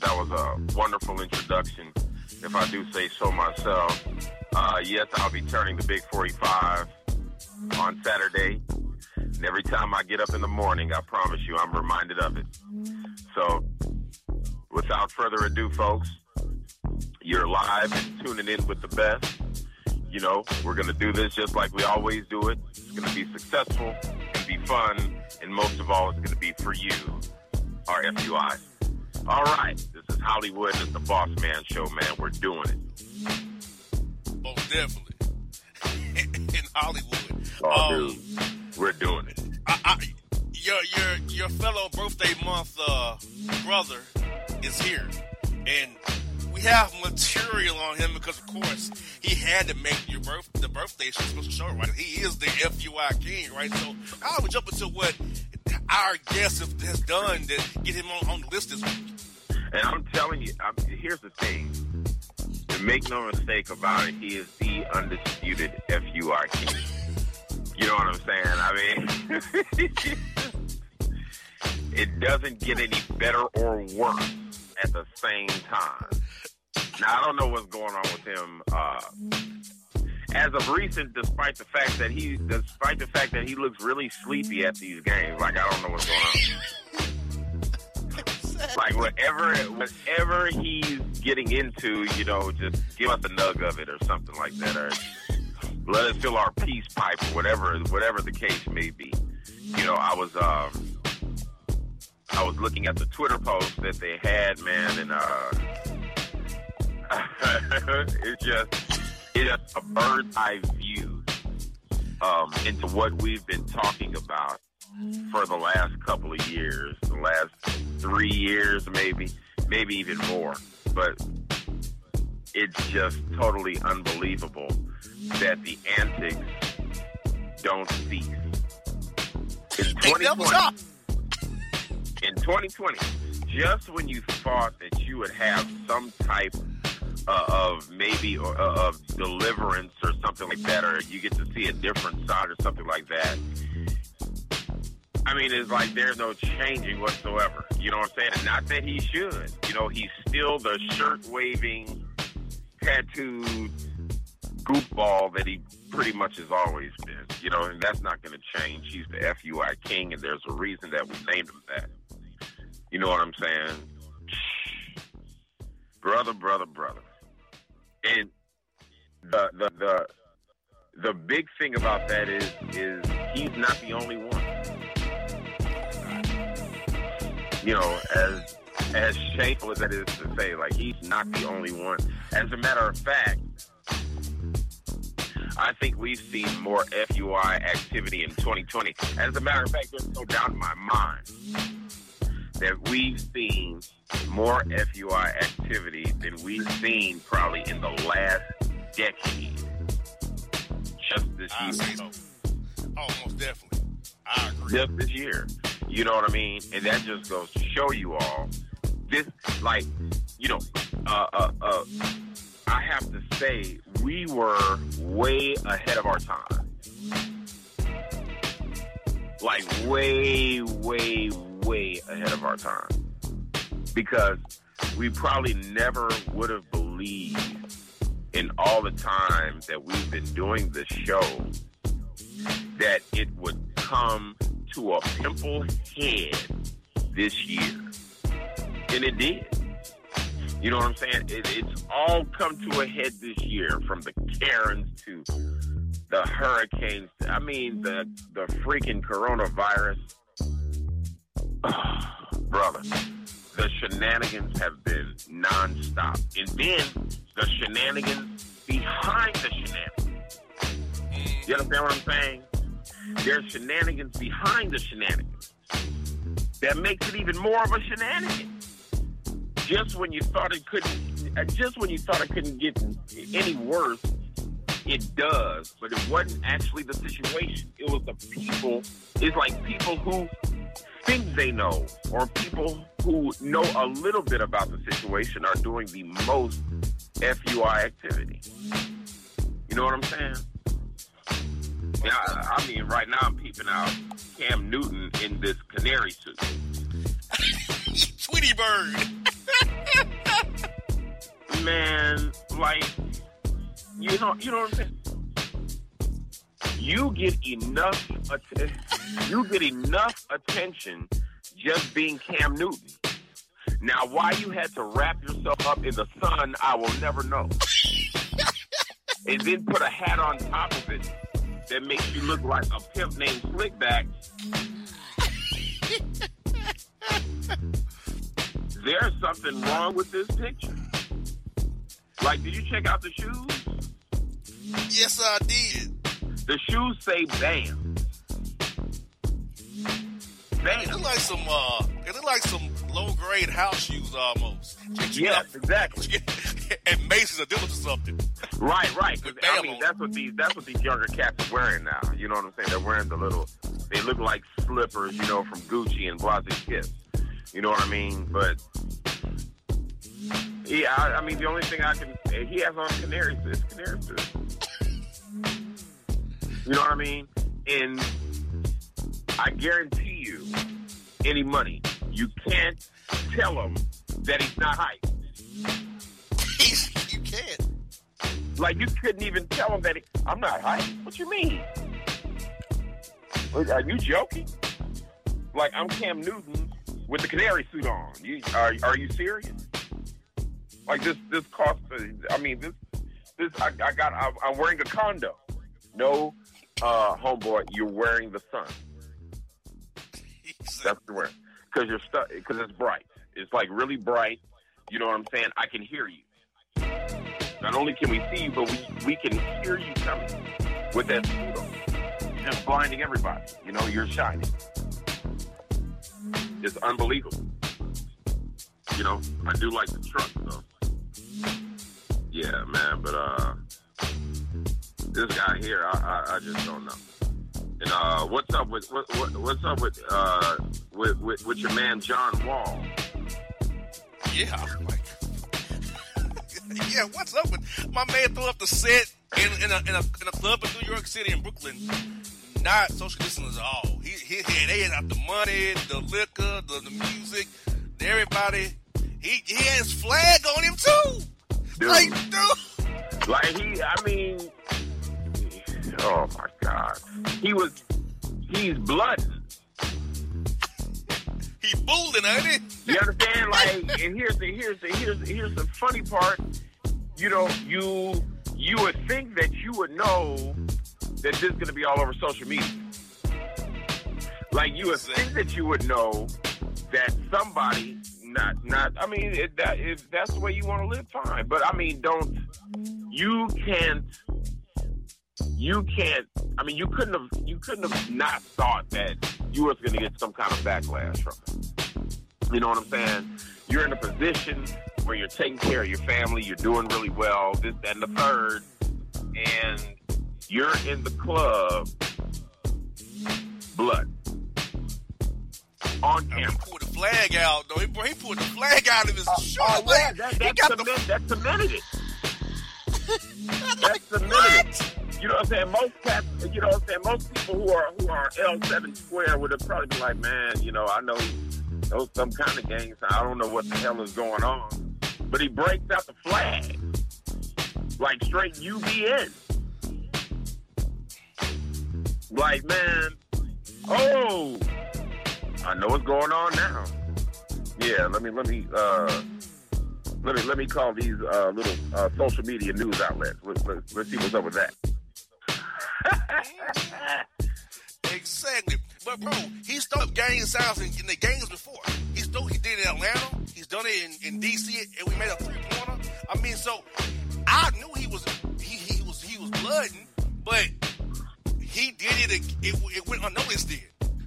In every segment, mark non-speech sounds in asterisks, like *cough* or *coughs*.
That was a wonderful introduction, if I do say so myself. Uh, yes, I'll be turning the big 45 on Saturday. And every time I get up in the morning, I promise you, I'm reminded of it. So, without further ado, folks, you're live and tuning in with the best. You know, we're going to do this just like we always do it. It's going to be successful, and be fun, and most of all, it's going to be for you, our FUI. All right, is Hollywood. It's the Boss Man Show, man. We're doing it. Most definitely. *laughs* in Hollywood. Oh, um, dude, we're doing it. I, I, your your your fellow birthday month uh, brother is here, and we have material on him because, of course, he had to make your birth the birthday special show, right? He is the FUI king, right? So I would jump into what our guest has done to get him on, on the list this week. And I'm telling you, I'm, here's the thing. To make no mistake about it, he is the undisputed king. You know what I'm saying? I mean, *laughs* it doesn't get any better or worse at the same time. Now I don't know what's going on with him. Uh, as of recent, despite the fact that he, despite the fact that he looks really sleepy at these games, like I don't know what's going on. *laughs* like whatever, whatever he's getting into, you know, just give us a nug of it or something like that, or let us fill our peace pipe or whatever, whatever the case may be. You know, I was, um, I was looking at the Twitter post that they had, man, and uh, *laughs* it's just it's a bird's eye view um, into what we've been talking about for the last couple of years, the last three years, maybe, maybe even more. But it's just totally unbelievable that the antics don't cease. In 2020, in 2020, just when you thought that you would have some type uh, of maybe uh, of deliverance or something like that, or you get to see a different side or something like that. I mean, it's like there's no changing whatsoever. You know what I'm saying? not that he should. You know, he's still the shirt waving, tattooed goofball that he pretty much has always been. You know, and that's not going to change. He's the FUI king, and there's a reason that we named him that. You know what I'm saying? Brother, brother, brother. And the the the the big thing about that is is he's not the only one. You know, as as shameful as that is to say, like he's not the only one. As a matter of fact, I think we've seen more FUI activity in 2020. As a matter of fact, there's no doubt in my mind that we've seen more FUI activity than we've seen probably in the last decade. Just this I year. So. Oh, definitely. I agree. Just this year. You know what I mean? And that just goes to show you all this, like, you know, uh, uh, uh, I have to say, we were way ahead of our time. Like, way, way, way ahead of our time. Because we probably never would have believed in all the time that we've been doing this show that it would come to a pimple head this year. And it did. You know what I'm saying? It, it's all come to a head this year, from the Karens to the hurricanes. I mean, the the freaking coronavirus, *sighs* brother. The shenanigans have been nonstop, and then the shenanigans behind the shenanigans. You understand what I'm saying? There's shenanigans behind the shenanigans that makes it even more of a shenanigan. Just when you thought it couldn't, uh, just when you thought it couldn't get any worse, it does. But it wasn't actually the situation. It was the people. It's like people who think they know, or people who know a little bit about the situation are doing the most FUI activity. You know what I'm saying? Yeah, I, I mean, right now I'm peeping out Cam Newton in this canary suit. *laughs* Tweety Bird. *laughs* Man, like, you know, you know what I'm saying? You get enough, att- you get enough attention just being Cam Newton. Now, why you had to wrap yourself up in the sun, I will never know. *laughs* and then put a hat on top of it that makes you look like a pimp named Slickback. There's something wrong with this picture. Like, did you check out the shoes? Yes, I did. The shoes say BAM. It BAM. look like some uh, it look like some low grade house shoes almost. Yes, exactly. *laughs* and Macy's are dealing with something. Right, right. 'Cause, I mean, that's what these that's what these younger cats are wearing now. You know what I'm saying? They're wearing the little. They look like slippers, you know, from Gucci and Blase Kiss. You know what I mean? But yeah, I, I mean, the only thing I can he has on canary suit. Canary suit. You know what I mean? And I guarantee you, any money, you can't tell him that he's not hype. Like you couldn't even tell him that he, I'm not hype. What you mean? Are you joking? Like I'm Cam Newton with the canary suit on. You are are you serious? Like this this cost. I mean this this I, I got. I'm, I'm wearing a condo. No, uh, homeboy, you're wearing the sun. That's what you're wearing because you're stuck because it's bright. It's like really bright. You know what I'm saying? I can hear you. Not only can we see you, but we, we can hear you coming with that on. Just blinding everybody. You know, you're shining. It's unbelievable. You know, I do like the truck though. Yeah, man, but uh this guy here, I, I, I just don't know. And uh what's up with what, what what's up with uh with, with with your man John Wall? Yeah, *laughs* yeah. What's up with my man? Threw up the set in, in, a, in, a, in a club in New York City in Brooklyn. Not social distancing at all. He, he, he they had out the money, the liquor, the, the music, everybody. He he had his flag on him too. Dude. Like, dude. Like he, I mean, oh my God, he was, he's blood. He fooling, ain't he? You understand? Like, and here's the here's the here's the, here's the funny part. You know, you you would think that you would know that this is going to be all over social media. Like you would think that you would know that somebody not not. I mean, if that if that's the way you want to live, fine. But I mean, don't you can't you can't. I mean, you couldn't have you couldn't have not thought that you was going to get some kind of backlash from it. You know what I'm saying? You're in a position where you're taking care of your family, you're doing really well, this, that, and the third, and you're in the club, blood on He camera. pulled the flag out though. He, he pulled the flag out of his oh, shirt. Oh, yeah, that, he that, the that cemented it. *laughs* like, That's cemented what? it. You know what I'm saying? Most cats, you know what I'm saying? Most people who are who are L7 square would have probably been like, man, you know, I know he knows some kind of gang sign. I don't know what the hell is going on. But he breaks out the flag. Like straight UBN. Like, man, oh, I know what's going on now. Yeah, let me, let me, uh, let me let me call these uh, little uh, social media news outlets. Let's, let's, let's see what's up with that. *laughs* exactly. But bro, he started gaining sounds in, in, the games before. He still he did it in Atlanta. He's done it in, in DC, and we made a three pointer. I mean, so I knew he was he, he was he was blooding, but he did it. It, it went unnoticed. Did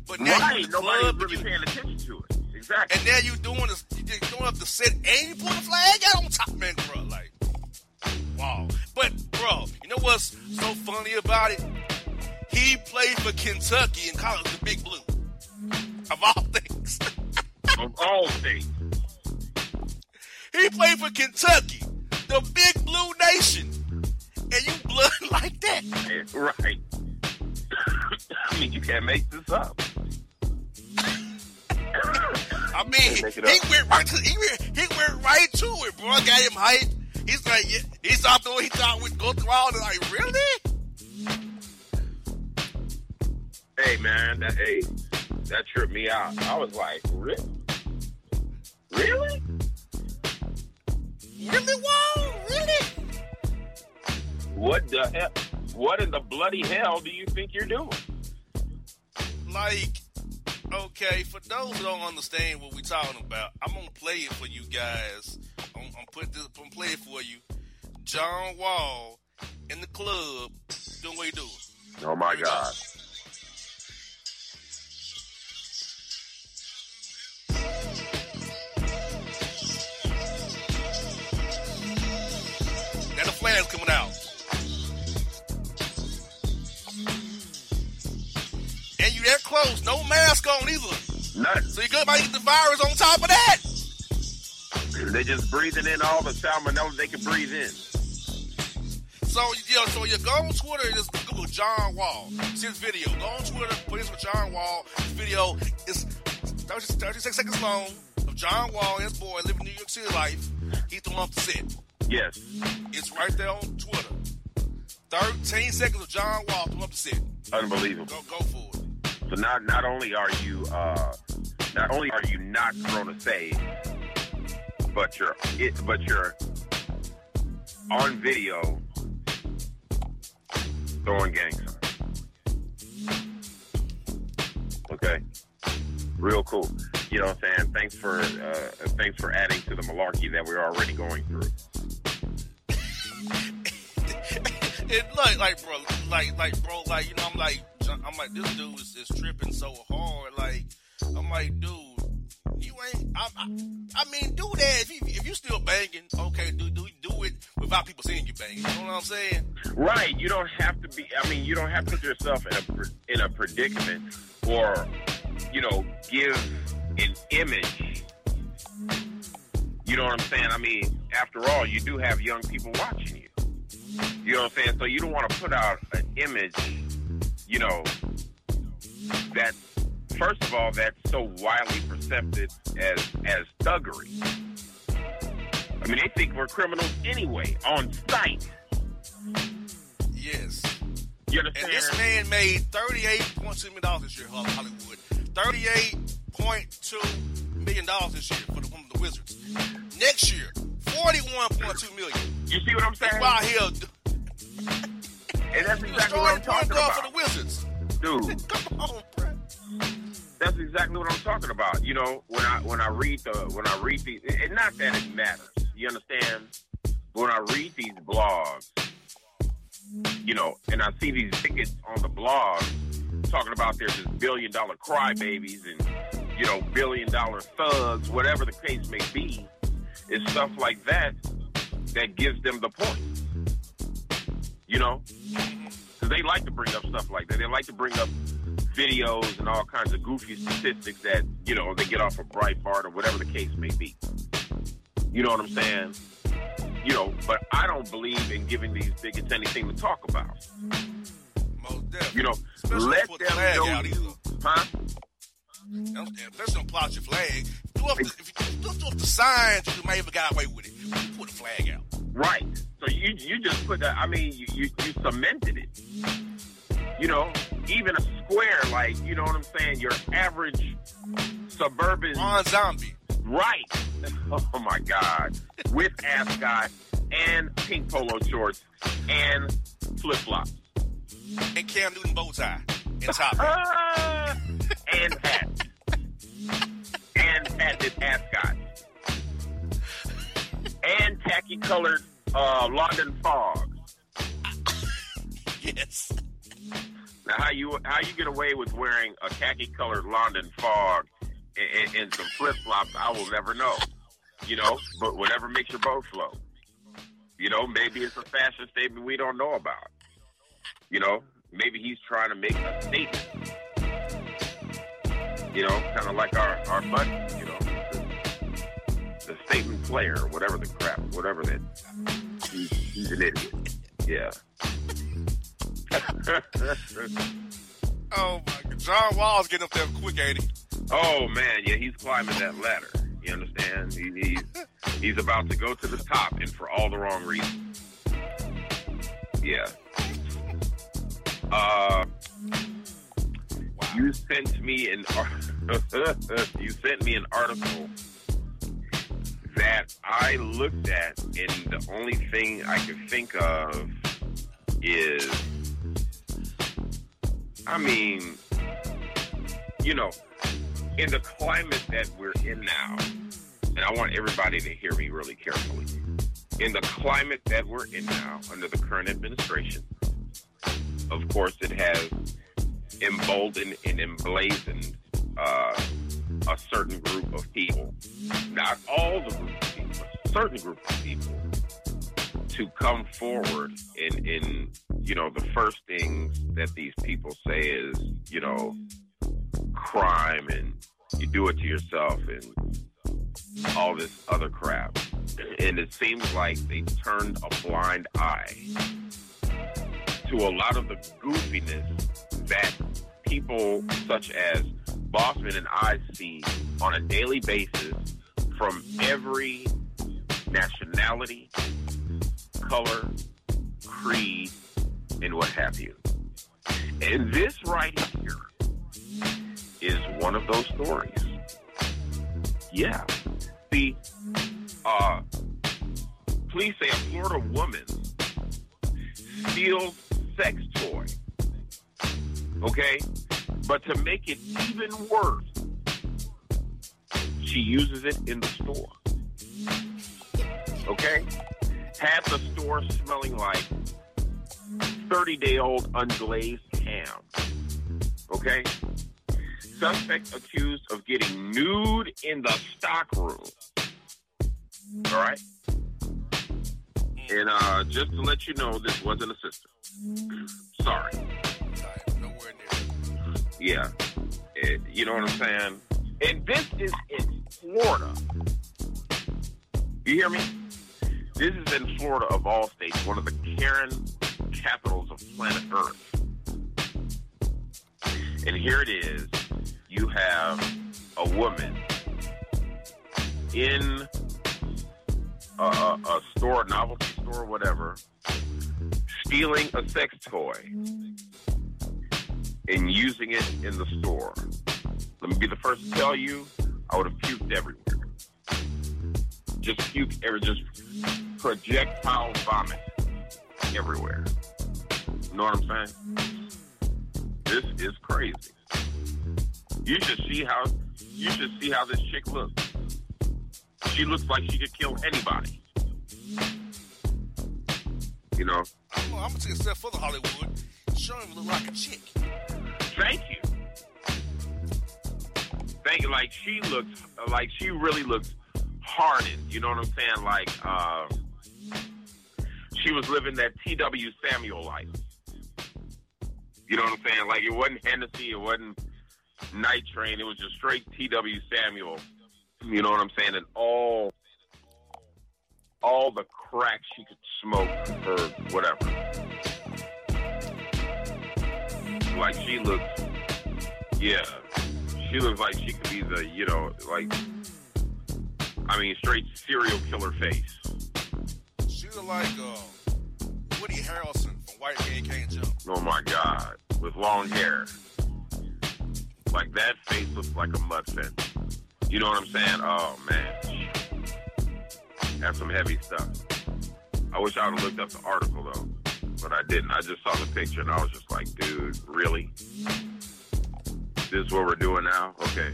but now right, you're in the club, really you, paying attention to it. Exactly. And now you doing this, you doing up the set, and you put a flag out on top, man, bro. Like, wow. But bro, you know what's so funny about it? He played for Kentucky in college, the Big Blue. Of all *laughs* things. of all things. He played for Kentucky, the Big Blue Nation, and you blood *laughs* like that. Eh, right. *coughs* I mean, you can't make this up. I mean, he, went right to he went, he went right to it, bro. Got him hype. He's like, yeah, he stopped doing. He thought we'd go through all. And like, really? Hey man, that hey, that tripped me out. I was like, really? Really? Really, Wall? Really? What the hell? What in the bloody hell do you think you're doing? Like, okay, for those who don't understand what we're talking about, I'm gonna play it for you guys. I'm, put this, I'm play for you. John Wall in the club doing what he do. Oh my God. Now the flag's coming out. And you that close, no mask on either. Nothing. So you good might get the virus on top of that. They just breathing in all the salmonella they can breathe in. So yeah, so you go on Twitter and just Google John Wall. See his video. Go on Twitter, put this with John Wall. This video is 36 seconds long of John Wall and his boy living New York City life. He threw up the set. Yes. It's right there on Twitter. 13 seconds of John Wall threw up the set. Unbelievable. Go, go for it. So not not only are you uh, not only are you not Corona safe, but you're it, but you're on video throwing gang signs. Okay, real cool. You know what I'm saying? Thanks for uh, thanks for adding to the malarkey that we're already going through. *laughs* it like like bro, like like bro, like you know, I'm like I'm like this dude is, is tripping so hard. Like I'm like, dude, you ain't. I, I, I mean, do that if you if you still banging. Okay, do do do it without people seeing you banging. You know what I'm saying? Right. You don't have to be. I mean, you don't have to put yourself in a in a predicament or you know give an image. You know what I'm saying? I mean, after all, you do have young people watching you. You know what I'm saying? So you don't want to put out an image, you know, that first of all that's so widely perceived as as thuggery. I mean, they think we're criminals anyway on sight. Yes. You understand? And this man made thirty-eight point two million dollars this year, Hollywood. Thirty-eight point two million dollars this year for the, from the Wizards. Next year, forty-one point two million. You see what I'm saying? While here, and that's exactly what I'm talking about. for the Wizards, dude. *laughs* Come on. That's exactly what I'm talking about. You know, when I when I read the when I read these, and not that it matters. You understand? When I read these blogs, you know, and I see these tickets on the blog talking about there's this billion dollar crybabies and you know billion dollar thugs, whatever the case may be, it's stuff like that that gives them the point. You know, because they like to bring up stuff like that. They like to bring up videos and all kinds of goofy statistics that you know they get off of Breitbart or whatever the case may be. You know what I'm saying? You know, but I don't believe in giving these bigots anything to talk about. Most. You know, Especially let them the know out you, huh? Especially don't plot your flag. Do up the, if you do, do up the signs, you may have got away with it. You put the flag out. Right. So you you just put that. I mean, you, you you cemented it. You know, even a square, like you know what I'm saying. Your average suburban, Ron Zombie. right? *laughs* oh my God, with ascot and pink polo shorts and flip flops. And Cam Newton bow tie and *laughs* top hat. *laughs* and hat. and ascot. And tacky colored uh, London fog. yes. Now, how you how you get away with wearing a khaki colored London fog and, and some flip flops? I will never know. You know, but whatever makes your boat float. You know, maybe it's a fashion statement we don't know about. You know, maybe he's trying to make a statement. You know, kind of like our our buddy. You know, the, the statement player, whatever the crap, whatever that. He's, he's an idiot. Yeah. *laughs* oh my God, John Wall's getting up there quick, ain't he? Oh man, yeah, he's climbing that ladder. You understand? He, he's he's about to go to the top, and for all the wrong reasons. Yeah. Uh, you sent me an *laughs* you sent me an article that I looked at, and the only thing I could think of is, I mean, you know, in the climate that we're in now, and I want everybody to hear me really carefully. In the climate that we're in now, under the current administration, of course, it has emboldened and emblazoned uh, a certain group of people, not all the group of people, but a certain group of people, to come forward in, in you know, the first things that these people say is, you know, crime and you do it to yourself and all this other crap. And it seems like they turned a blind eye to a lot of the goofiness that people such as Bossman and I see on a daily basis from every nationality, color, creed, and what have you. And this right here is one of those stories. Yeah. See, uh, police say a Florida woman steals sex toy. Okay? But to make it even worse, she uses it in the store. Okay? Had the store smelling like 30 day old unglazed ham. Okay? Suspect accused of getting nude in the stock room. All right? And uh, just to let you know, this wasn't a sister. Sorry. Yeah. It, you know what I'm saying? And this is in Florida. You hear me? This is in Florida of all states, one of the Karen capitals of planet Earth. And here it is. You have a woman in a, a, a store, novelty store, whatever, stealing a sex toy and using it in the store. Let me be the first to tell you, I would have puked everywhere. Just puke, just projectile vomit everywhere. You know what I'm saying? This is crazy. You should see how you should see how this chick looks. She looks like she could kill anybody. You know? I'm, I'm gonna take a step further, Hollywood. Show him look like a chick. Thank you. Thank you. Like she looks, like she really looks hardened. You know what I'm saying? Like uh, she was living that T.W. Samuel life. You know what I'm saying? Like it wasn't Hennessy, it wasn't Night Train. It was just straight T.W. Samuel. You know what I'm saying? And all, all the crack she could smoke or whatever. Like she looks, yeah, she looks like she could be the, you know, like, I mean, straight serial killer face. She look like uh, Woody Harrelson White Man Can't Jump. Oh my God, with long hair. Like that face looks like a mud fence. You know what I'm saying? Oh man. That's some heavy stuff. I wish I would have looked up the article though, but I didn't. I just saw the picture and I was just like, dude, really? This is what we're doing now? Okay.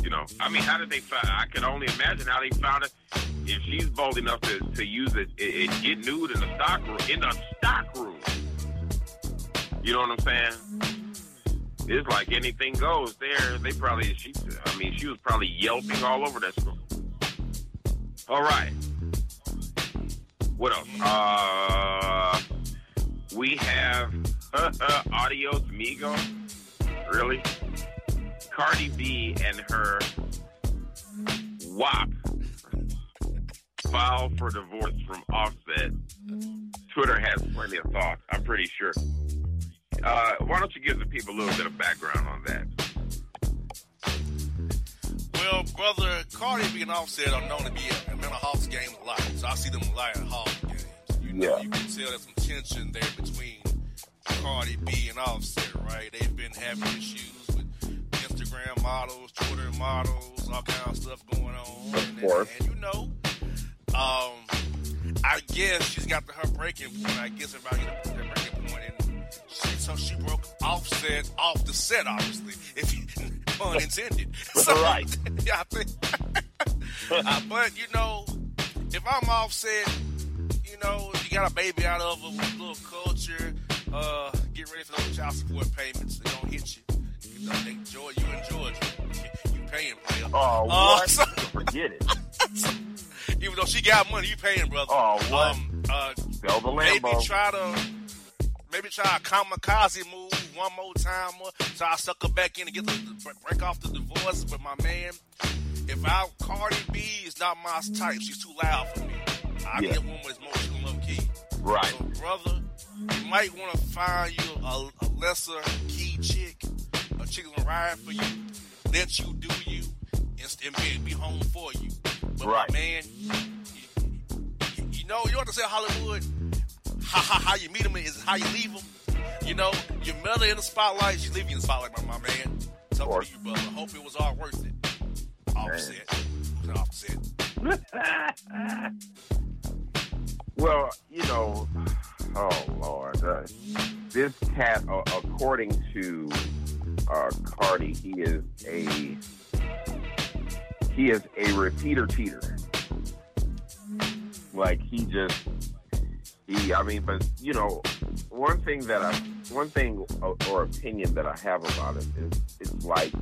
You know, I mean, how did they find? I can only imagine how they found it. If she's bold enough to, to use it, get nude in the stock room, in the stock room. You know what I'm saying? It's like anything goes there. They probably, she, I mean, she was probably yelping all over that school. All right. What else? Uh, we have *laughs* Adios Migo. Really? Cardi B and her WAP filed for divorce from Offset. Twitter has plenty of thoughts, I'm pretty sure. Uh, why don't you give the people a little bit of background on that? Well, brother, Cardi B and Offset are known to be at Atlanta Hawks games a lot. So I see them a lot at Hawks games. You know, Yeah. you can tell there's some tension there between Cardi B and Offset, right? They've been having issues with Instagram models, Twitter models, all kind of stuff going on. Of and, course. And, you know, um, I guess she's got to her breaking point. I guess everybody get to their breaking point, and she, so she broke Offset off the set, obviously, if you *laughs* pun intended. *laughs* So, Right. *laughs* yeah, I think. uh, but you know, if I'm Offset, you know, you got a baby out of it with a little culture. Uh, get ready for those child support payments. They're gonna hit you. You know, they enjoy you in Georgia. You paying, player. Oh, Uh, what? so- Forget it. *laughs* even though she got money, you paying, brother. Oh, what? Um, uh, Sell the maybe try to maybe try a kamikaze move one more time or try to suck her back in and get the, break off the divorce. But my man, if I Cardi B is not my type, she's too loud for me. I Yeah. a woman that's emotional low key. Right. So brother, you might want to find you a, a lesser key chick, a chick gonna ride for you, let you do you, and, and be, be home for you. But Right. my man, you, you, know, you know what to say Hollywood. How, how, how you meet them is how you leave them. You know, you met her in the spotlight, she leave you in the spotlight, my, my man. Talk course. to you, brother. Hope it was all worth it. Offset. Offset. *laughs* Well, you know, oh Lord, uh, this cat, uh, according to uh, Cardi, he is a he is a repeater cheater. Like he just he, I mean, but you know, one thing that I, one thing or, or opinion that I have about it is, it's like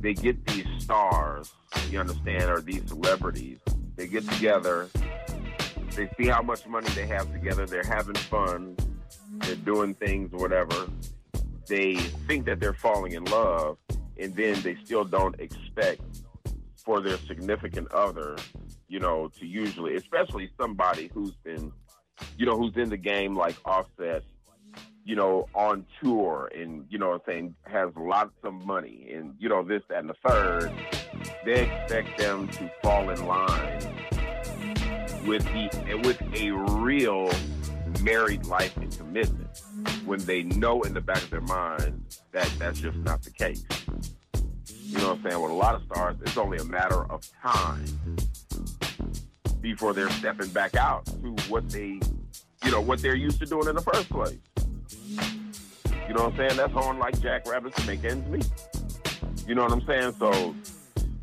they get these stars, you understand, or these celebrities. They get together, they see how much money they have together, they're having fun, they're doing things, whatever. They think that they're falling in love, and then they still don't expect for their significant other, you know, to usually, especially somebody who's been, you know, who's in the game like Offset, you know, on tour and, you know, saying has lots of money and, you know, this, that, and the third, they expect them to fall in line with the with a real married life and commitment when they know in the back of their mind that that's just not the case. You know what I'm saying? With a lot of stars, it's only a matter of time before they're stepping back out to what they, you know, what they're used to doing in the first place. You know what I'm saying? That's on like jackrabbits to make ends meet. You know what I'm saying? So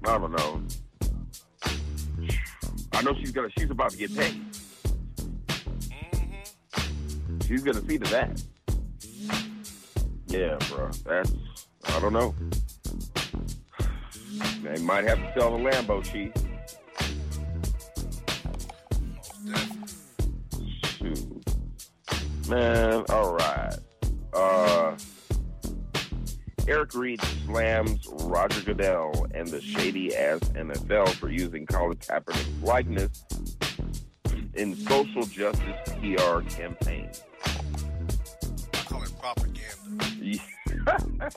I don't know. I know she's gonna. She's about to get paid. She's gonna see to that. Yeah, bro. That's. I don't know. They might have to sell the Lambo, Chief. Man, all right. Uh, Eric Reid slams Roger Goodell and the shady ass NFL for using Colin Kaepernick's likeness in social justice PR campaign. I call it propaganda. *laughs*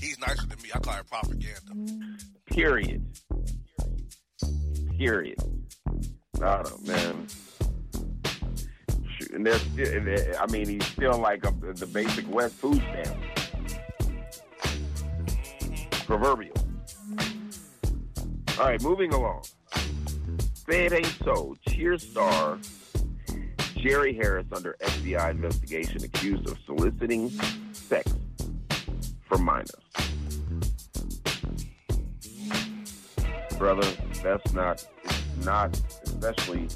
He's nicer than me. I call it propaganda. Period. Period. I don't know, man. Shoot, And there's, still- I mean, he's still like a, the basic West food stamp, hmm proverbial. All right, moving along. Say it ain't so. Cheer star Jerry Harris under FBI investigation accused of soliciting sex from minors. Brother, that's not, not, especially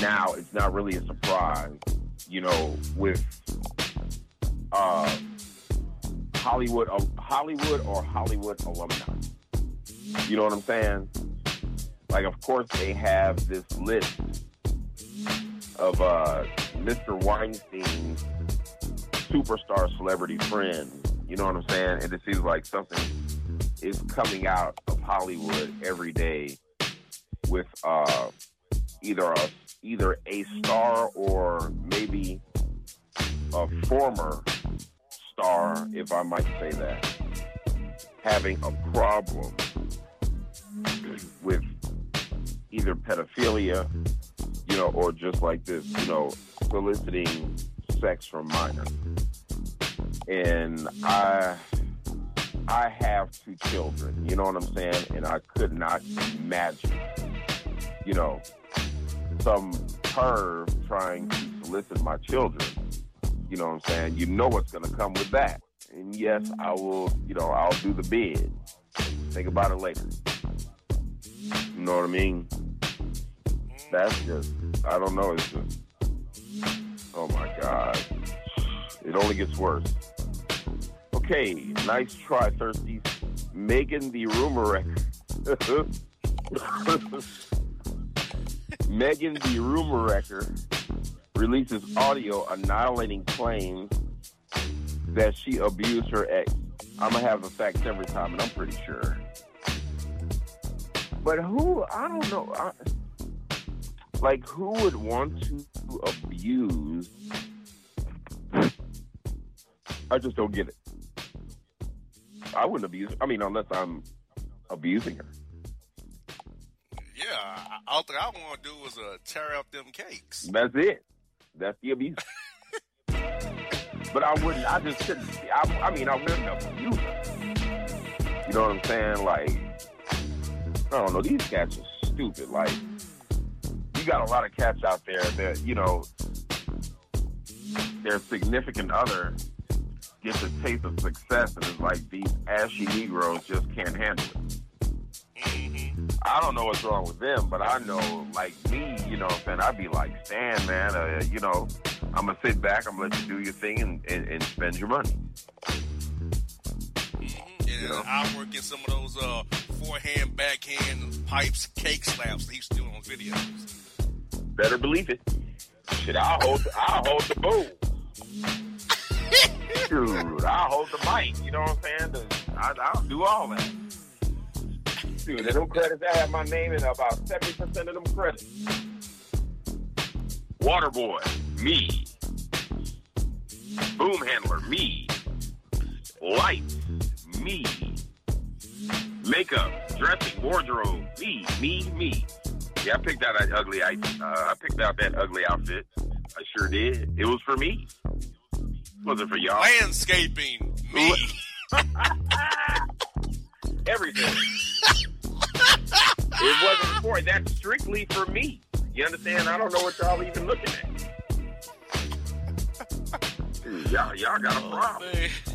now, it's not really a surprise, you know, with uh, Hollywood, uh, Hollywood or Hollywood alumni. You know what I'm saying? Like, of course, they have this list of uh, Mr. Weinstein's superstar celebrity friends. You know what I'm saying? And it seems like something is coming out of Hollywood every day with uh, either a either a star or maybe a former star, if I might say that, having a problem with either pedophilia, you know, or just like this, you know, soliciting sex from minors. And I I have two children, you know what I'm saying? And I could not imagine, you know, some perv trying to solicit my children. You know what I'm saying? You know what's going to come with that. And yes, I will, you know, I'll do the bid. Think about it later. You know what I mean? That's just, I don't know. It's just, oh my God. It only gets worse. Okay, nice try, Thirsty. Megan the rumor. *laughs* Megan the rumor wrecker releases audio annihilating claims that she abused her ex. I'm gonna have the facts every time, and I'm pretty sure. But who? I don't know. I, like, who would want to abuse? I just don't get it. I wouldn't abuse. I mean, unless I'm abusing her. Yeah, all thing I want to do is uh, tear up them cakes. That's it. That's the abuse. *laughs* but I wouldn't. I just couldn't. I, I mean, I wouldn't abuse her. You know what I'm saying? Like, I don't know. These cats are stupid. Like, got a lot of cats out there that you know their significant other gets a taste of success, and it's like these ashy Negroes just can't handle it. I don't know what's wrong with them, but I know, like me, you know what I'm saying? I'd be like, Stan, man, uh, you know, I'm going to sit back, I'm going to let you do your thing and, and, and spend your money. Mm-hmm. And you know? I work in some of those uh, forehand, backhand pipes, cake slaps that he used to do on videos. Better believe it. Shit, I'll hold, the, I'll hold the boom. *laughs* Dude, I'll hold the mic. You know what I'm saying? I, I'll do all that dude. And them credits, I have my name in about 70% of them credits. Waterboy, me. Boom handler, me. Lights, me. Makeup, dressing, wardrobe, me, me, me. Yeah, I picked out that ugly. I uh, I picked out that ugly outfit. I sure did. It was for me. It Was it for y'all? Landscaping, me. *laughs* Everything. it wasn't for that's strictly for me. You understand? I don't know what y'all even looking at. Dude, *laughs* y'all, y'all got a oh, problem. Oh,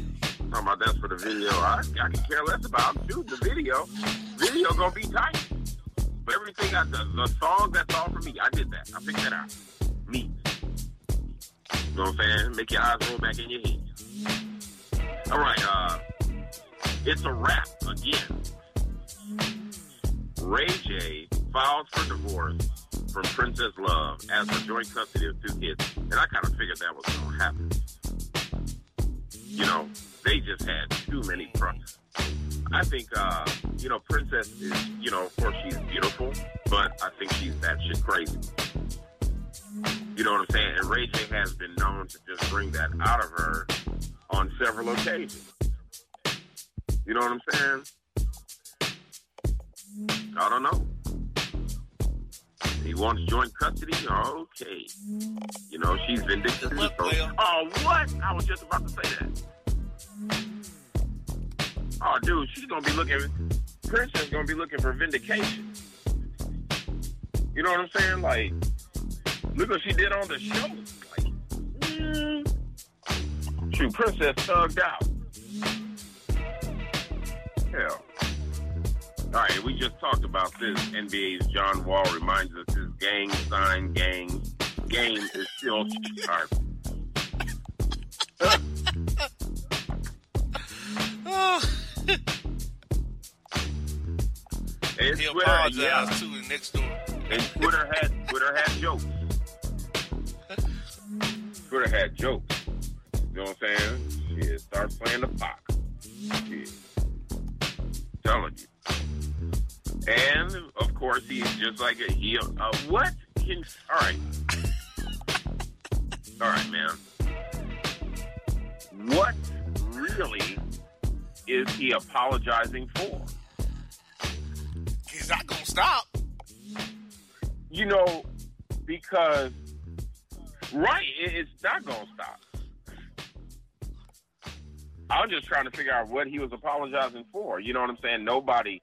Talking about that's for the video. I, I can care less about. Shoot, the video, video gonna be tight. But everything I the, the song that's all for me. I did that. I picked that out. Me. You know what I'm saying? Make your eyes roll back in your head. All right. Uh, it's a wrap again. Ray J files for divorce from Princess Love as for joint custody of two kids. And I kind of figured that was to happen. You know, they just had too many problems. I think, uh, you know, Princess is, you know, of course she's beautiful, but I think she's that shit crazy. You know what I'm saying? And Ray J has been known to just bring that out of her on several occasions. You know what I'm saying? I don't know. He wants joint custody. Okay. You know, she's vindictive. So, oh, what? I was just about to say that. Oh, dude, she's gonna be looking Princess gonna be looking for vindication. You know what I'm saying? Like, look what she did on the show. Like, mm, shoot, Princess thugged out. Hell. All right, we just talked about this. NBA's John Wall reminds us his gang sign gang game is still sharp. *laughs* Twitter, apologized yeah. to the next door. And Twitter had Twitter had jokes. Twitter had jokes. You know what I'm saying? Shit, start playing the Pac. Shit. Telling you. And of course, he's just like a he. Uh, what? Can, all right. All right, man. What really is he apologizing for? He's not gonna stop. You know, because right, it's not gonna stop. I'm just trying to figure out what he was apologizing for. You know what I'm saying? Nobody.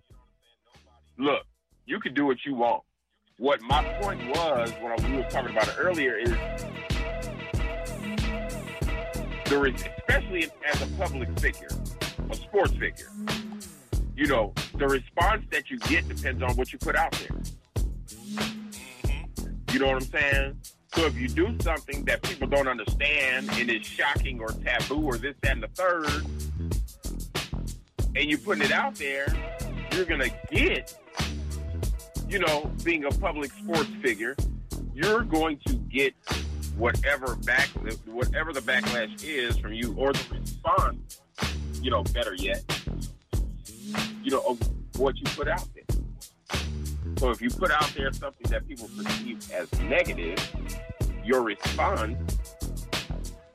Look, you can do what you want. What my point was when we were talking about it earlier is there is, especially as a public figure, a sports figure. You know, the response that you get depends on what you put out there. Mm-hmm. You know what I'm saying? So if you do something that people don't understand and is shocking or taboo or this, that, and the third, and you're putting it out there, you're gonna get, you know, being a public sports figure, you're going to get whatever back, whatever the backlash is from you, or the response, you know, better yet, you know, of what you put out there. So if you put out there something that people perceive as negative, your response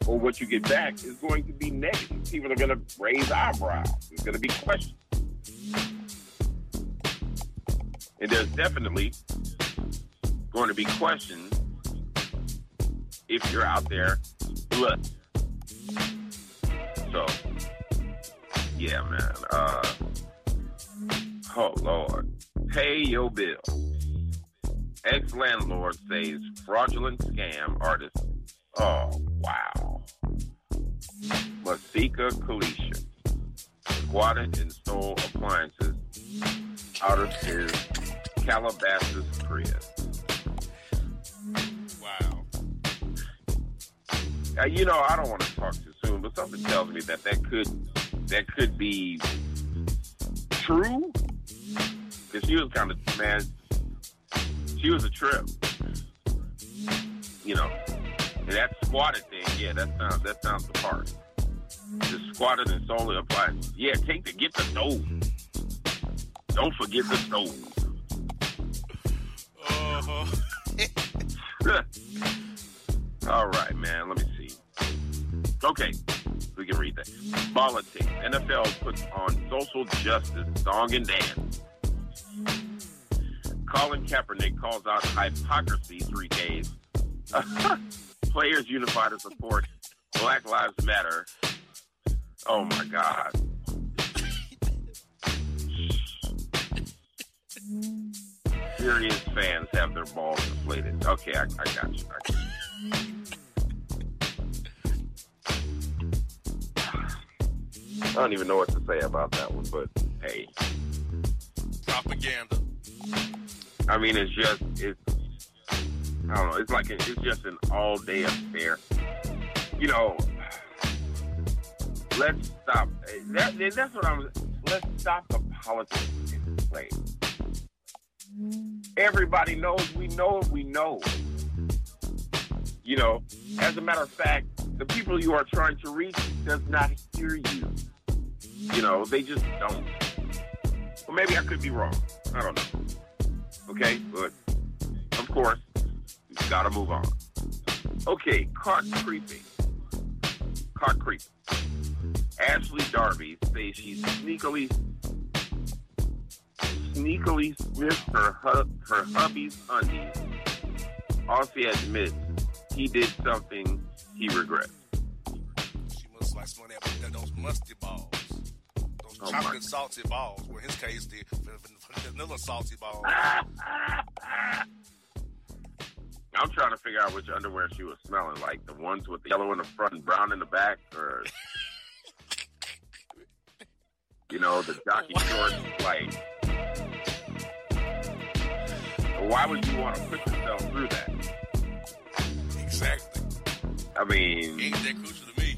or what you get back is going to be negative. People are going to raise eyebrows. There's going to be questions. And there's definitely going to be questions if you're out there look. So, yeah, man. Uh, oh, Lord. Pay your bill. Ex landlord says fraudulent scam artist. Oh, wow. Masika Kalisha squatted and stole appliances out of his Calabasas crib. Wow. Uh, you know, I don't want to talk too soon, but something tells me that that could that could be true. She was kind of man, she was a trip. You know, and that squatted thing, yeah, that sounds that sounds the part. Just squatted and solely applied. Yeah, take the get the stove. Don't forget the stove. Uh-huh. *laughs* All right, man. Let me see. Okay, we can read that. Politics. NFL puts on social justice song and dance. Colin Kaepernick calls out hypocrisy three days. *laughs* Players unify to support Black Lives Matter. Oh my God. Serious fans have their balls inflated. Okay, I, I got you. I got you. I don't even know what to say about that one, but hey. Propaganda. I mean, it's just it's. I don't know. It's like it's just an all day affair. You know, let's stop. That, that's what I'm. Let's stop the politics in. Everybody knows. We know We know. You know, as a matter of fact, the people you are trying to reach does not hear you. You know, they just don't. Well, maybe I could be wrong. I don't know. Okay, but of course, we've got to move on. Okay, caught creeping. Caught creeping. Ashley Darby says she sneakily sneakily sniffed her hub, her hubby's undies. Aussie admits he did something he regrets. She must like that, those musty balls. Those Oh, chocolate salty balls. Well, in his case, the vanilla salty balls. I'm trying to figure out which underwear she was smelling, like the ones with the yellow in the front and brown in the back, or you know, the jockey shorts. Like, why would you want to put yourself through that? Exactly. I mean, Ain't that crucial to me?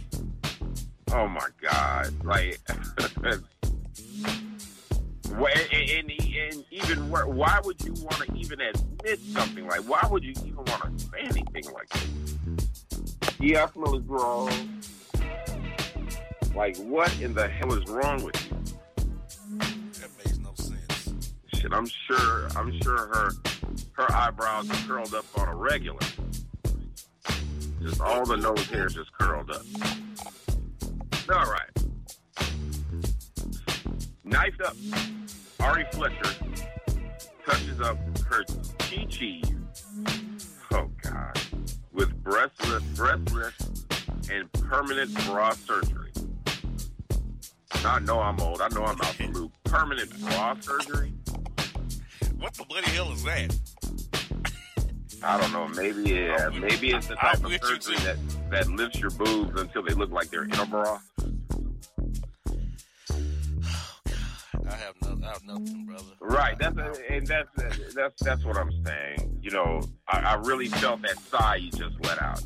oh my god, like. *laughs* Why- And, and, and even why would you want to even admit something like? Why would you even want to say anything like that? Yeah, I smell his draw. Like, what in the hell is wrong with you? That makes no sense. Shit, I'm sure. I'm sure her her eyebrows are curled up on a regular. Just all the nose hairs just curled up. All right. Knifed up. Ari Fletcher touches up her chi chi. Oh God. With breast lift, breast lift, and permanent bra surgery. I know I'm old. I know I'm out the loop. Permanent bra surgery. What the bloody hell is that? I don't know. Maybe uh, yeah. Maybe it's the type of surgery that that lifts your boobs until they look like they're in a bra. Nothing, brother. Right. That's and that's that's that's what I'm saying. You know, I, I really felt that sigh you just let out.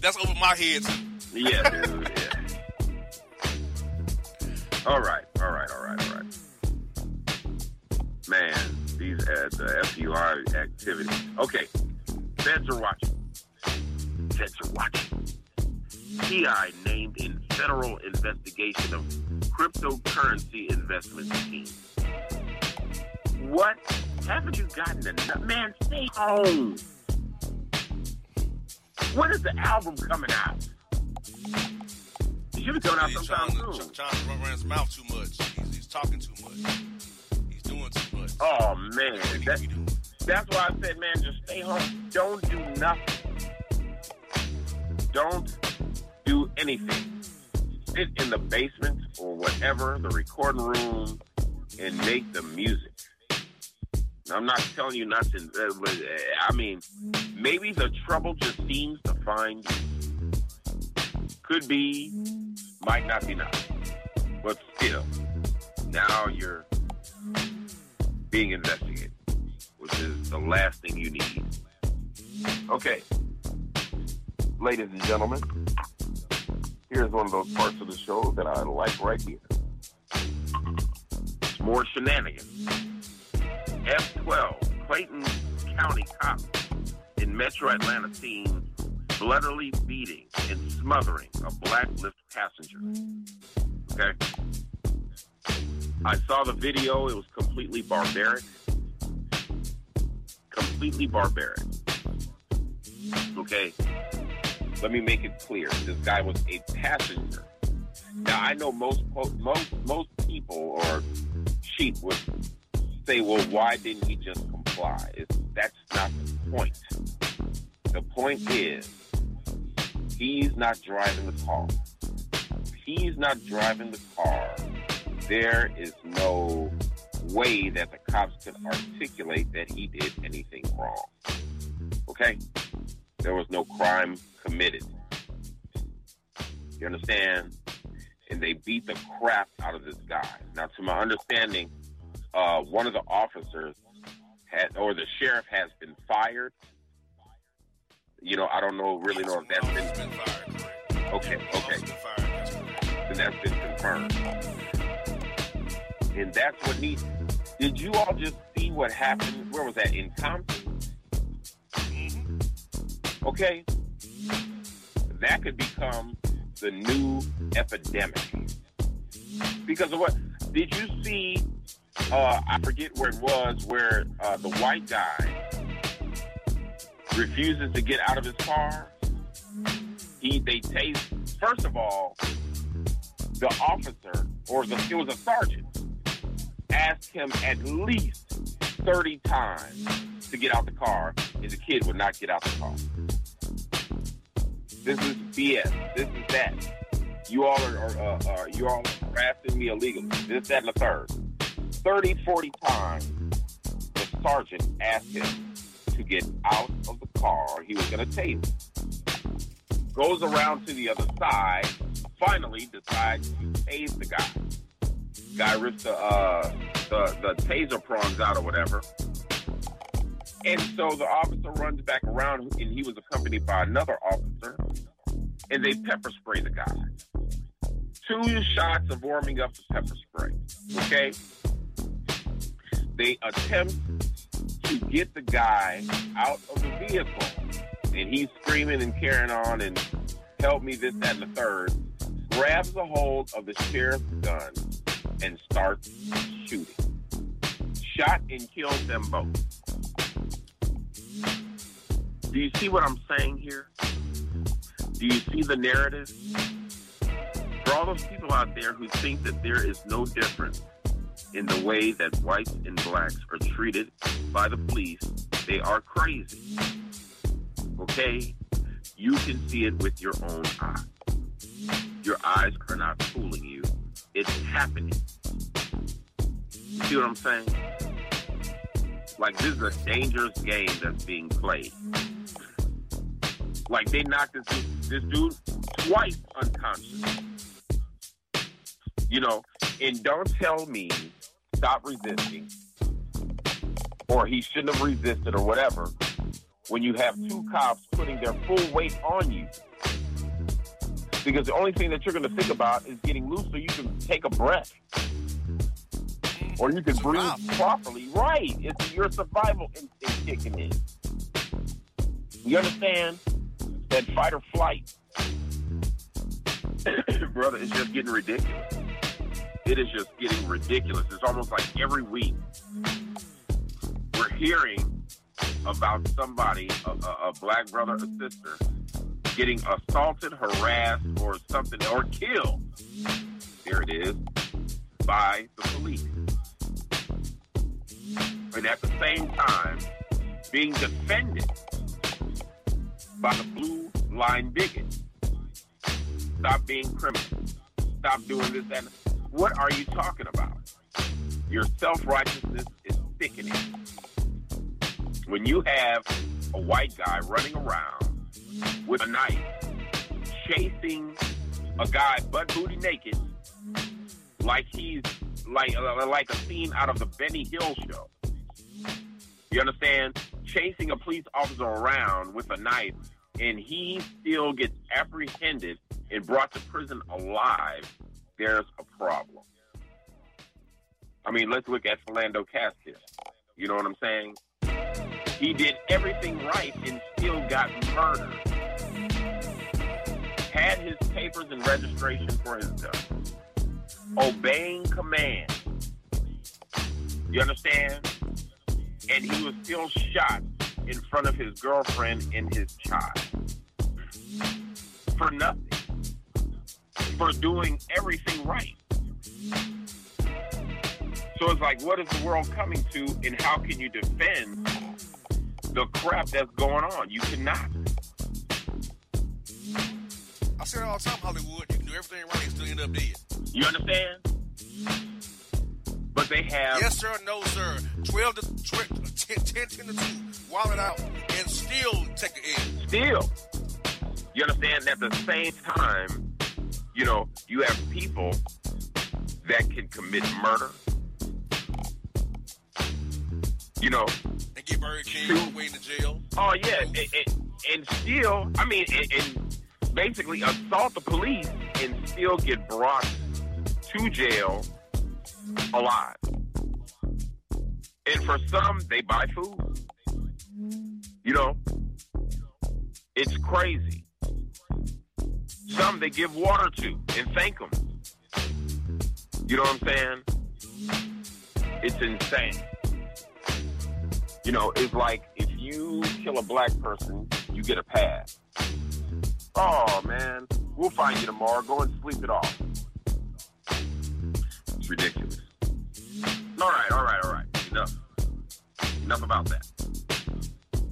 That's over my head. yeah, dude. Yeah. All right. All right. All right. All right. Man, these uh, the FUI activity. Okay, feds are watching. Feds are watching. TI named in federal investigation of cryptocurrency investment scheme. What? Haven't you gotten enough? Man, stay home. When is the album coming out? It should be coming out He's sometime trying, soon. trying to run around his mouth too much. He's, he's talking too much. He's doing too much. Oh man, What he that, that's why I said, man, just stay home. Don't do nothing. Don't do anything. Sit in the basement or whatever, the recording room, and make the music. I'm not telling you not to. Uh, uh, I mean, maybe the trouble just seems to find you. Could be, might not be not, but still, now you're being investigated, which is the last thing you need. Okay, ladies and gentlemen, here's one of those parts of the show that I like right here. It's more shenanigans. F12, Clayton County cops in metro Atlanta seen bloodily beating and smothering a black Lyft passenger. Okay? I saw the video. It was completely barbaric. Completely barbaric. Okay? Let me make it clear. This guy was a passenger. Now I know most most most people or sheep would say, "Well, why didn't he just comply?" It's, that's not the point. The point is, he's not driving the car. He's not driving the car, there is no way that the cops can articulate that he did anything wrong. Okay? There was no crime committed. You understand? And they beat the crap out of this guy. Now, to my understanding, uh, one of the officers had, or the sheriff has been fired. You know, I don't know, really know if that's been, okay, okay. and that's been confirmed. And that's what needs. Did you all just see what happened? Where was that? In Compton? Okay? That could become the new epidemic. Because of what? Did you see? Uh, I forget where it was, where uh, the white guy refuses to get out of his car. He they taste. First of all, the officer or the it was a sergeant asked him at least thirty times to get out the car, and the kid would not get out the car. This is BS. This is that. you all are, are, uh, are you all harassing me illegally. This, that, and the third. 30, 40 times, the sergeant asked him to get out of the car. He was going to tase him. Goes around to the other side. Finally, decides to tase the guy. Guy rips the, uh, the the taser prongs out or whatever. And so the officer runs back around, and he was accompanied by another officer, and they pepper spray the guy. Two shots of warming up the pepper spray. Okay? They attempt to get the guy out of the vehicle, and he's screaming and carrying on and help me, this, that, and the third. Grabs a hold of the sheriff's gun and starts shooting. Shot and killed them both. Do you see what I'm saying here? Do you see the narrative? For all those people out there who think that there is no difference in the way that whites and blacks are treated by the police, they are crazy. Okay? You can see it with your own eyes. Your eyes are not fooling you. It's happening. See what I'm saying? Like this is a dangerous game that's being played. Like they knocked this this dude twice unconscious. You know, and don't tell me stop resisting or he shouldn't have resisted or whatever when you have two cops putting their full weight on you. Because the only thing that you're going to think about is getting loose so you can take a breath. Or you can breathe properly. Right. It's your survival instinct kicking in. You understand? That fight or flight. *coughs* Brother, it's just getting ridiculous. It is just getting ridiculous. It's almost like every week we're hearing about somebody, a, a, a black brother or sister, getting assaulted, harassed, or something, or killed. There it is, by the police. And at the same time, being defended by the blue line bigot. Stop being criminal. Stop doing this and what are you talking about? Your self righteousness is sickening. When you have a white guy running around with a knife, chasing a guy butt booty naked, like he's like like a scene out of the Benny Hill show. You understand? Chasing a police officer around with a knife, and he still gets apprehended and brought to prison alive. There's a problem. I mean, let's look at Philando Castile. You know what I'm saying? He did everything right and still got murdered. Had his papers and registration for his gun. Obeying command. You understand? And he was still shot in front of his girlfriend and his child. For nothing. For doing everything right. So it's like, what is the world coming to, and how can you defend the crap that's going on? You cannot. I say it all the time, Hollywood. You can do everything right and still end up dead. You understand? But they have. Yes, sir. No, sir. 12 to 12, 10, 10, 10 to 2. Wallet out and still take the end. Still. You understand? At the same time, you know, you have people that can commit murder. You know, And get Burger King in the jail. Oh yeah, and, and, and still, I mean, and, and basically assault the police and still get brought to jail alive. And for some, they buy food. You know, it's crazy. Some they give water to and thank them. You know what I'm saying? It's insane. You know, it's like if you kill a black person, you get a pass. Oh man, we'll find you tomorrow. Go and sleep it off. Ridiculous. All right, all right, all right. Enough. Enough about that.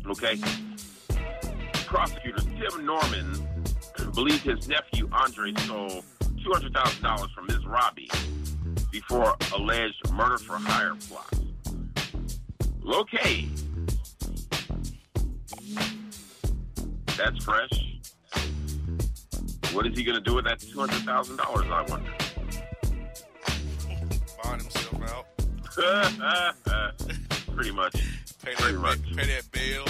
Okay. Prosecutor Tim Norman believes his nephew Andre stole $200,000 from Ms. Robbie before alleged murder for hire plot. Okay. That's fresh. What is he going to do with that $200,000, I wonder? Himself out. *laughs* Pretty much. Pay Pretty that, much. pay that bill.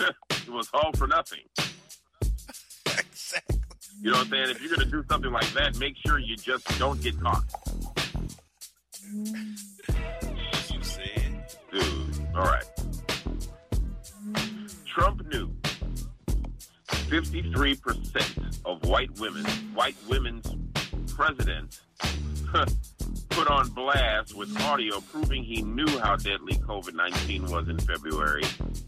*laughs* it was all for nothing. *laughs* exactly. You know what I'm saying? If you're going to do something like that, make sure you just don't get caught. You said. Dude, all right. Trump knew 53% of white women, white women's president, put on blast with audio proving he knew how deadly COVID 19 was in February.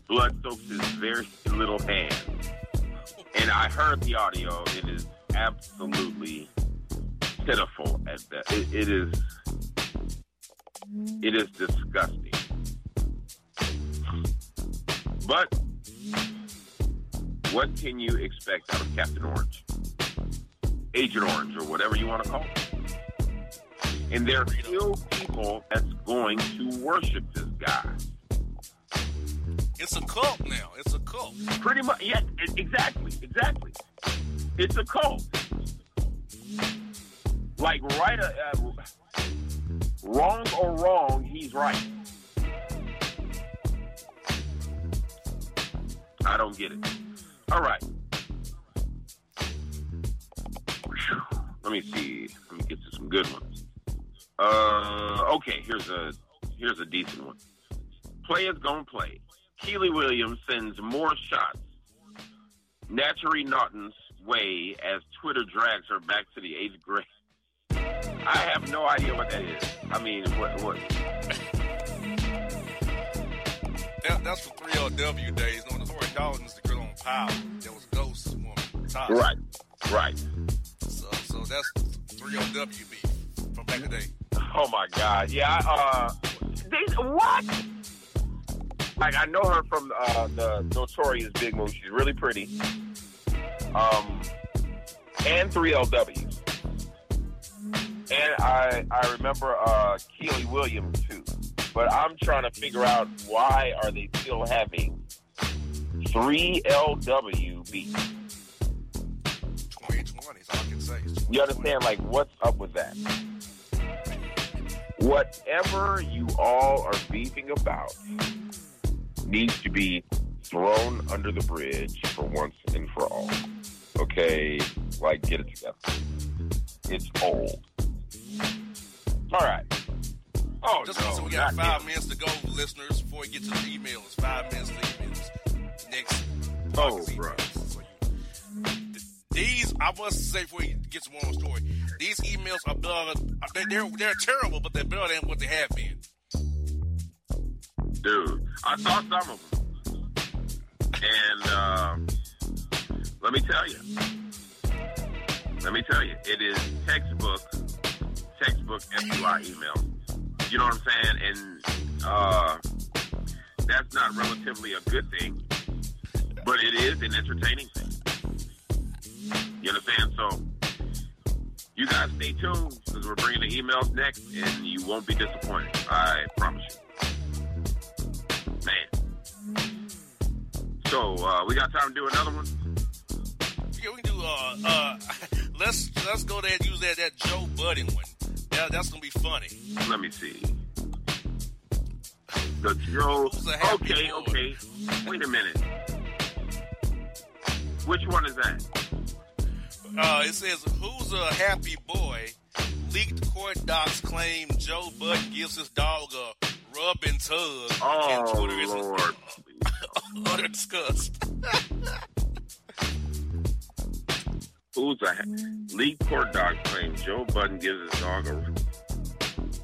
Blood soaks his very little hand. And I heard the audio. It is absolutely pitiful at that. It, it is. It is disgusting. But what can you expect out of Captain Orange? Agent Orange, or whatever you want to call it. And there are still people that's going to worship this guy. It's a cult now. It's a cult. Pretty much, yeah, exactly, exactly. It's a cult. Like, right, uh, uh, wrong or wrong, he's right. I don't get it. All right. Let me see. Let me get to some good ones. Uh, okay. Here's a here's a decent one. Players gonna play. Kiely Williams sends more shots. Naturi Naughton's way as Twitter drags her back to the eighth grade. I have no idea what that is. I mean, what? what That, that's for 3LW days. No, Naturi Naughton's the girl on Power. There was Ghost woman. Tasha. right, right. So, so that's 3LW beef from back in the day. Oh my God. Yeah. I, Uh, they, what? Like I know her from uh, the Notorious Big Move. She's really pretty. Um, and three LWs. And I I remember uh, Kiely Williams too. But I'm trying to figure out why are they still having three LW beats? 2020 is all I can say. You understand, like, what's up with that? Whatever you all are beefing about needs to be thrown under the bridge for once and for all. Okay? Like, get it together. It's old. All right. Oh, Just no, so we got five minutes to go, listeners, before we get to the emails. Five minutes to emails. Next. Oh, bro. So these, I must say, before we get to one more story, these emails are better. They, they're they're terrible, but they're better than what they have been. Dude, I saw some of them. And um, let me tell you. Let me tell you. It is textbook, textbook FBI email. You know what I'm saying? And uh, that's not relatively a good thing, but it is an entertaining thing. You understand? So you guys stay tuned because we're bringing the emails next, and you won't be disappointed. I promise you. Man. So uh, we got time to do another one. Yeah, we can do. Uh, uh, *laughs* let's let's go there and use that that Joe Budden one. That, that's gonna be funny. Let me see. The Joe. Who's a happy Okay, boy? okay. Wait a minute. Which one is that? Uh, it says, "Who's a happy boy?" Leaked court docs claim Joe Budden gives his dog a rub and tug, and Oh Twitter is Lord. under *laughs* disgust. Who's a leaked court dog claim Joe Budden gives his dog a.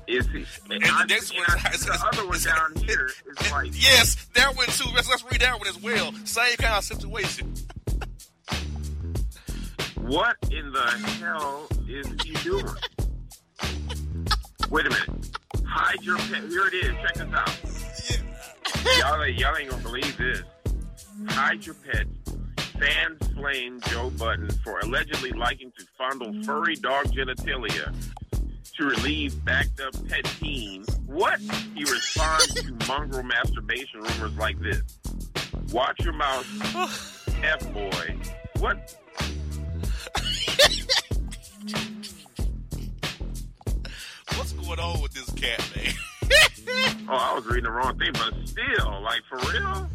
Is he? And, the I, next one I *laughs* is- think the other one down here is *laughs* like. Yes, that one too. Let's, let's read that one as well. Same kind of situation. What in the hell is he doing? Wait a minute. Hide your pet. Here it is. Check this out. Y'all, ain't- y'all ain't gonna believe this. Hide your pet fan flame Joe Budden for allegedly liking to fondle furry dog genitalia to relieve backed up pet teens. What? He responds to mongrel masturbation rumors like this. Watch your mouth, F boy. What? Going on with this cat, man? *laughs* Oh, I was reading the wrong thing, but still, like for real?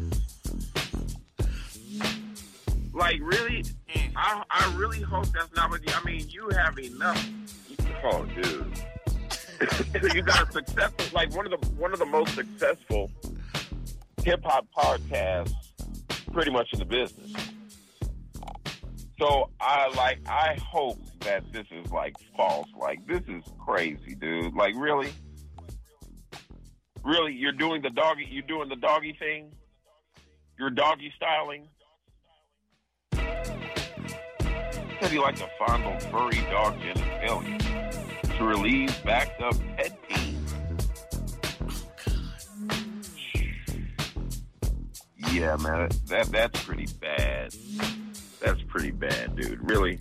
Like really? Mm. I I really hope that's not what you I mean, you have enough Oh dude. *laughs* you got a successful like one of the one of the most successful hip hop podcasts pretty much in the business. So I like I hope that this is like false. Like this is crazy, dude. Like really? Really, you're doing the doggy you're doing the doggy thing? You're doggy styling? Said he like to fondle furry dog genitalia to relieve backed up pet teens. Yeah, man, that that's pretty bad. That's pretty bad, dude. Really.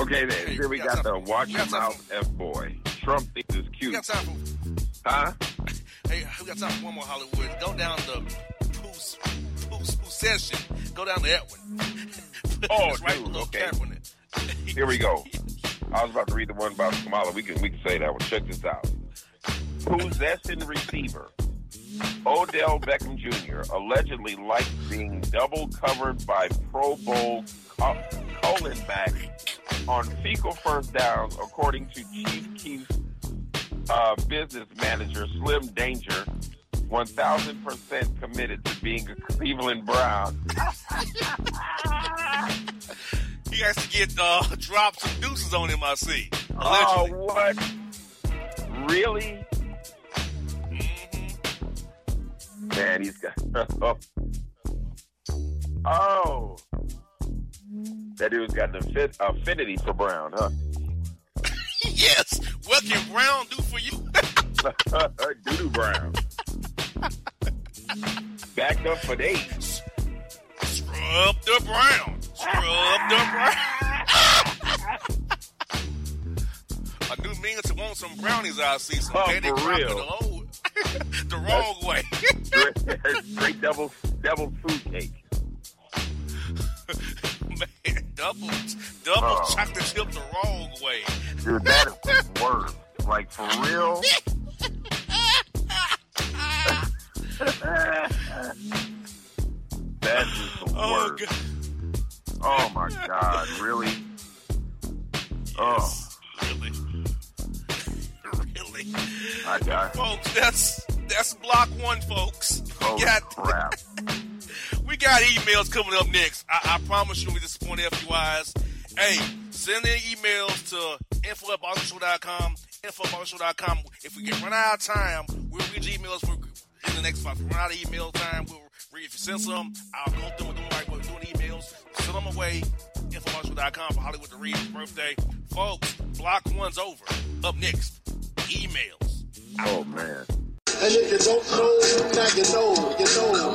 Okay, then Hey, here we we got got the watch we your mouth F boy. Trump thinks it's We cute. got time for Huh? hey, we got time for one more Hollywood. Go down the poos poos possession. Go down to that one. *laughs* Oh, right dude, okay. Here we go. I was about to read the one about Kamala. We can we can say that one. Check this out. Possession receiver. Odell Beckham Jr. allegedly likes being double covered by Pro Bowl co- colon back on fecal first downs, according to Chief Keef's uh, business manager Slim Danger. 1000% committed to being a Cleveland Brown. *laughs* He has to get uh, drop some deuces on him. I see. Oh, what? Really? Man, he's got. *laughs* oh. That dude's got an affinity for Brown, huh? *laughs* yes. What can Brown do for you? *laughs* Doodoo Brown. Backed up for days. Scrub the Brown. Scrub the Brown. I do mean to want some brownies. I see some Oh, for Crocker real? *laughs* the wrong way. Straight, straight double, double food cake. Man, double, double Oh. chocolate chip the wrong way. Dude, that is the worst. Like, for real? *laughs* That is the Oh, worst. God. Oh my God, really? Oh, I got Folks, that's that's block one, folks. We got, *laughs* crap. we got emails coming up next. I, I promise you, we disappoint FUIs. Hey, send in emails to info at bossenshow.com, info at If we get run out of time, we'll read emails for, in the next month. If we run out of email time, we'll read. If you send some, I'll go through do right. We're doing emails. Send them away. Info for Hollywood to read his birthday. Folks, block one's over. Up next, emails. Oh man. And if you don't know, now you know, you know.